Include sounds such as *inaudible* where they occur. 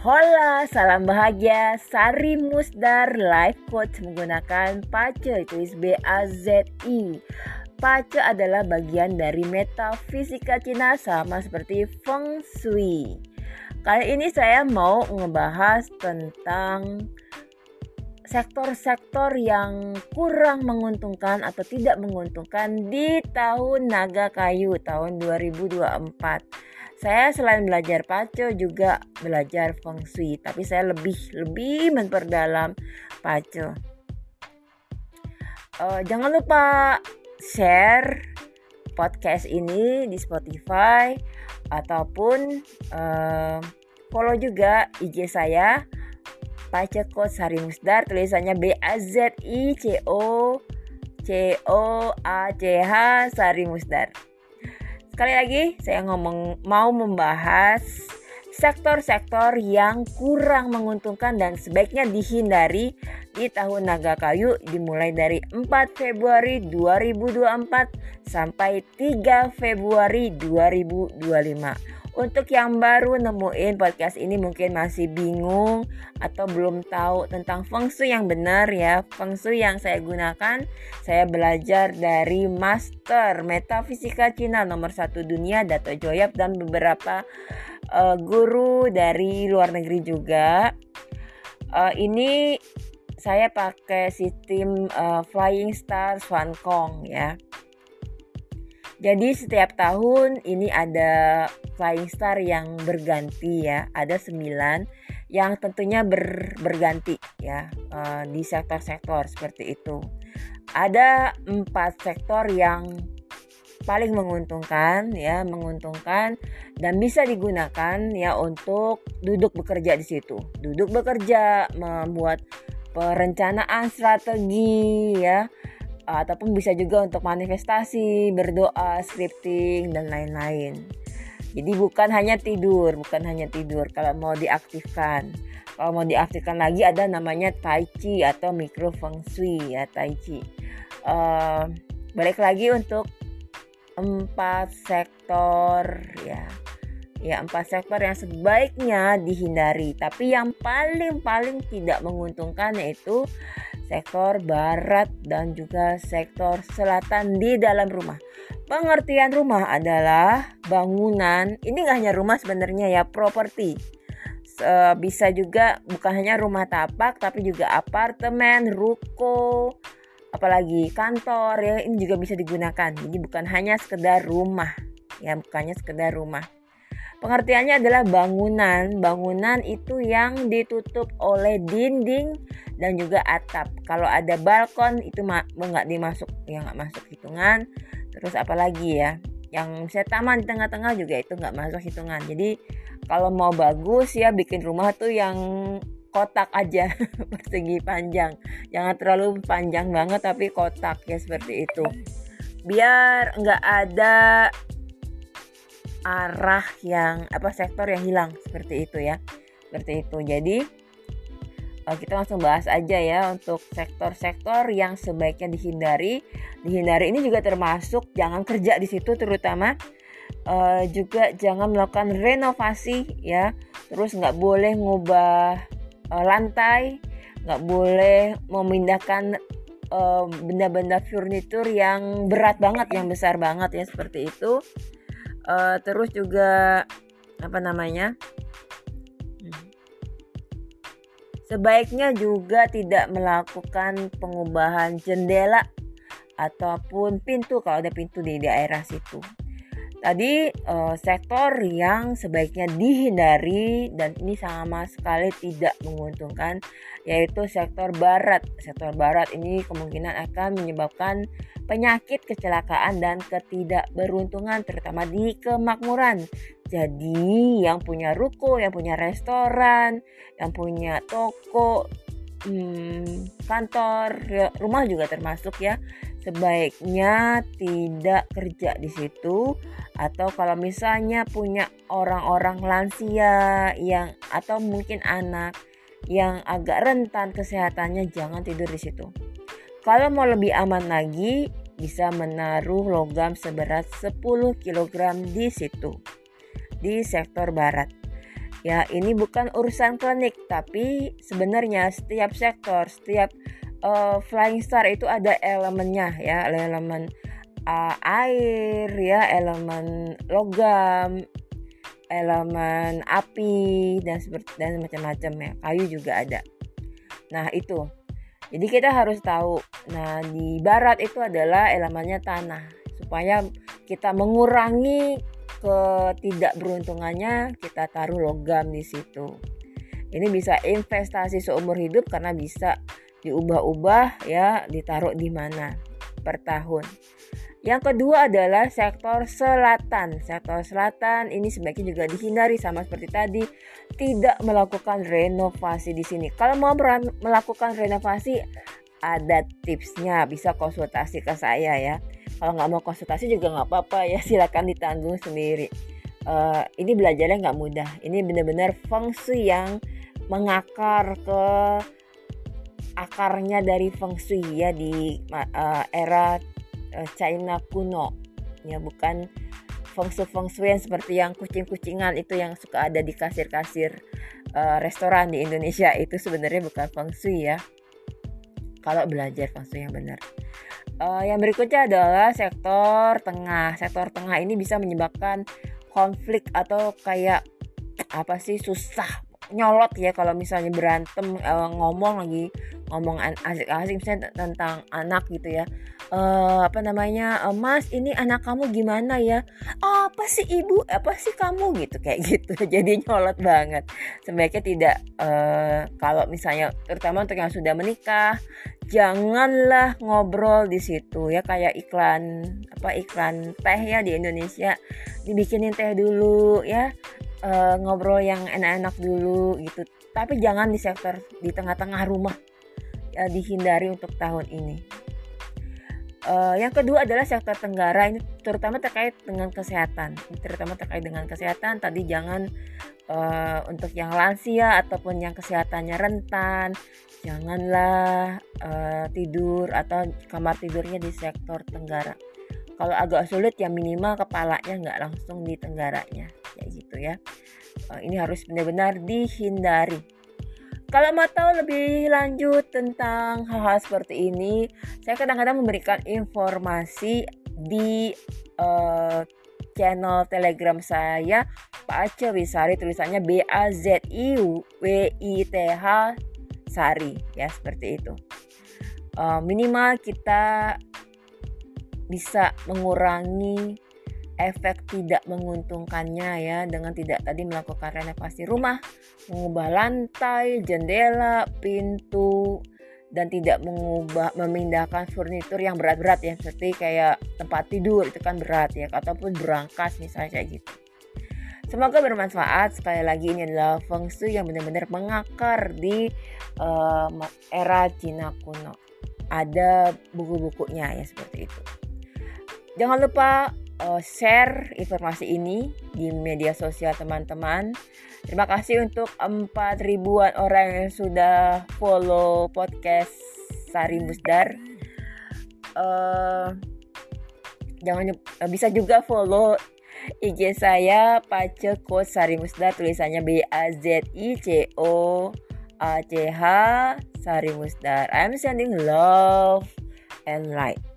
Hola, salam bahagia. Sari Musdar Life Coach menggunakan PACE, tulis B-A-Z-I. PACE adalah bagian dari metafisika Cina sama seperti Feng Shui. Kali ini saya mau ngebahas tentang sektor-sektor yang kurang menguntungkan atau tidak menguntungkan di tahun naga kayu tahun 2024. Saya selain belajar paco juga belajar feng shui, tapi saya lebih lebih memperdalam paco. Uh, jangan lupa share podcast ini di Spotify ataupun uh, follow juga IG saya Paceko Sari Musdar tulisannya B A Z I C O C O A C H Sari Musdar. Sekali lagi saya ngomong mau membahas sektor-sektor yang kurang menguntungkan dan sebaiknya dihindari di tahun naga kayu dimulai dari 4 Februari 2024 sampai 3 Februari 2025. Untuk yang baru nemuin podcast ini mungkin masih bingung atau belum tahu tentang feng yang benar ya. Feng yang saya gunakan, saya belajar dari master metafisika Cina nomor satu dunia Dato Joyap dan beberapa uh, guru dari luar negeri juga. Uh, ini saya pakai sistem uh, Flying Star Swan Kong ya. Jadi setiap tahun ini ada flying star yang berganti ya, ada sembilan yang tentunya ber, berganti ya uh, di sektor-sektor seperti itu. Ada empat sektor yang paling menguntungkan ya, menguntungkan dan bisa digunakan ya untuk duduk bekerja di situ. Duduk bekerja membuat perencanaan strategi ya ataupun bisa juga untuk manifestasi, berdoa, scripting dan lain-lain. Jadi bukan hanya tidur, bukan hanya tidur kalau mau diaktifkan. Kalau mau diaktifkan lagi ada namanya tai chi atau micro feng shui ya tai chi. Uh, balik lagi untuk empat sektor ya ya empat sektor yang sebaiknya dihindari tapi yang paling paling tidak menguntungkan yaitu sektor barat dan juga sektor selatan di dalam rumah. Pengertian rumah adalah bangunan, ini nggak hanya rumah sebenarnya ya, properti. Bisa juga bukan hanya rumah tapak tapi juga apartemen, ruko, apalagi kantor ya ini juga bisa digunakan. Jadi bukan hanya sekedar rumah ya, bukannya sekedar rumah. Pengertiannya adalah bangunan. Bangunan itu yang ditutup oleh dinding dan juga atap. Kalau ada balkon itu nggak dimasuk, ya nggak masuk hitungan. Terus apalagi ya, yang saya taman di tengah-tengah juga itu nggak masuk hitungan. Jadi kalau mau bagus ya bikin rumah tuh yang kotak aja *laughs* persegi panjang. Jangan terlalu panjang banget tapi kotak ya seperti itu. Biar nggak ada arah yang apa sektor yang hilang seperti itu ya. Seperti itu. Jadi uh, kita langsung bahas aja ya untuk sektor-sektor yang sebaiknya dihindari. Dihindari ini juga termasuk jangan kerja di situ terutama uh, juga jangan melakukan renovasi ya. Terus nggak boleh ngubah uh, lantai nggak boleh memindahkan benda-benda uh, furnitur yang berat banget yang besar banget ya seperti itu uh, terus juga apa namanya sebaiknya juga tidak melakukan pengubahan jendela ataupun pintu kalau ada pintu di daerah situ tadi uh, sektor yang sebaiknya dihindari dan ini sama sekali tidak menguntungkan yaitu sektor barat. Sektor barat ini kemungkinan akan menyebabkan penyakit, kecelakaan dan ketidakberuntungan terutama di kemakmuran. Jadi yang punya ruko, yang punya restoran, yang punya toko, hmm, kantor, ya, rumah juga termasuk ya sebaiknya tidak kerja di situ atau kalau misalnya punya orang-orang lansia yang atau mungkin anak yang agak rentan kesehatannya jangan tidur di situ. Kalau mau lebih aman lagi bisa menaruh logam seberat 10 kg di situ di sektor barat. Ya, ini bukan urusan klinik, tapi sebenarnya setiap sektor, setiap uh, flying star itu ada elemennya ya, elemen uh, air ya, elemen logam, elemen api dan seperti dan macam-macam ya. Kayu juga ada. Nah, itu. Jadi kita harus tahu. Nah, di barat itu adalah elemennya tanah supaya kita mengurangi ketidakberuntungannya kita taruh logam di situ. Ini bisa investasi seumur hidup karena bisa diubah-ubah ya, ditaruh di mana per tahun. Yang kedua adalah sektor selatan. Sektor selatan ini sebaiknya juga dihindari sama seperti tadi, tidak melakukan renovasi di sini. Kalau mau melakukan renovasi ada tipsnya, bisa konsultasi ke saya ya. Kalau nggak mau konsultasi juga nggak apa-apa ya. *laughs* Silakan ditanggung sendiri. Uh, ini belajarnya nggak mudah. Ini benar-benar feng shui yang mengakar ke akarnya dari feng shui ya di uh, era China kuno. Ya bukan feng shui feng shui yang seperti yang kucing-kucingan itu yang suka ada di kasir-kasir uh, restoran di Indonesia. Itu sebenarnya bukan feng shui ya. Kalau belajar feng shui yang benar. Uh, yang berikutnya adalah sektor tengah. Sektor tengah ini bisa menyebabkan konflik atau kayak apa sih susah nyolot ya kalau misalnya berantem uh, ngomong lagi ngomong asik-asik misalnya tentang anak gitu ya uh, apa namanya uh, mas ini anak kamu gimana ya? Oh, apa sih ibu? Apa sih kamu? Gitu kayak *laughs* gitu. Jadi nyolot banget. Sebaiknya tidak uh, kalau misalnya terutama untuk yang sudah menikah janganlah ngobrol di situ ya. Kayak iklan apa iklan teh ya di Indonesia. Dibikinin teh dulu ya uh, ngobrol yang enak-enak dulu gitu. Tapi jangan di sektor di tengah-tengah rumah ya dihindari untuk tahun ini uh, yang kedua adalah sektor tenggara ini terutama terkait dengan kesehatan. Terutama terkait dengan kesehatan tadi jangan uh, untuk yang lansia ataupun yang kesehatannya rentan janganlah uh, tidur atau kamar tidurnya di sektor tenggara. Kalau agak sulit ya minimal kepalanya nggak langsung di tenggaranya ya gitu ya. Uh, ini harus benar-benar dihindari kalau mau tahu lebih lanjut tentang hal-hal seperti ini saya kadang-kadang memberikan informasi di uh, channel telegram saya Pak Aceh Wisari tulisannya B A Z I W I T H sehari ya seperti itu. Uh, minimal kita bisa mengurangi efek tidak menguntungkannya ya dengan tidak tadi melakukan renovasi rumah, mengubah lantai, jendela, pintu dan tidak mengubah memindahkan furnitur yang berat-berat ya seperti kayak tempat tidur itu kan berat ya ataupun berangkas misalnya kayak gitu. Semoga bermanfaat. Sekali lagi ini adalah feng shui yang benar-benar mengakar di uh, era Cina kuno. Ada buku-bukunya ya seperti itu. Jangan lupa uh, share informasi ini di media sosial teman-teman. Terima kasih untuk 4 ribuan orang yang sudah follow podcast Sari Musdar. Uh, jangan bisa juga follow IG saya Pace Sari Musda tulisannya B A Z I C O A C H Sari Musdar. I'm sending love and light.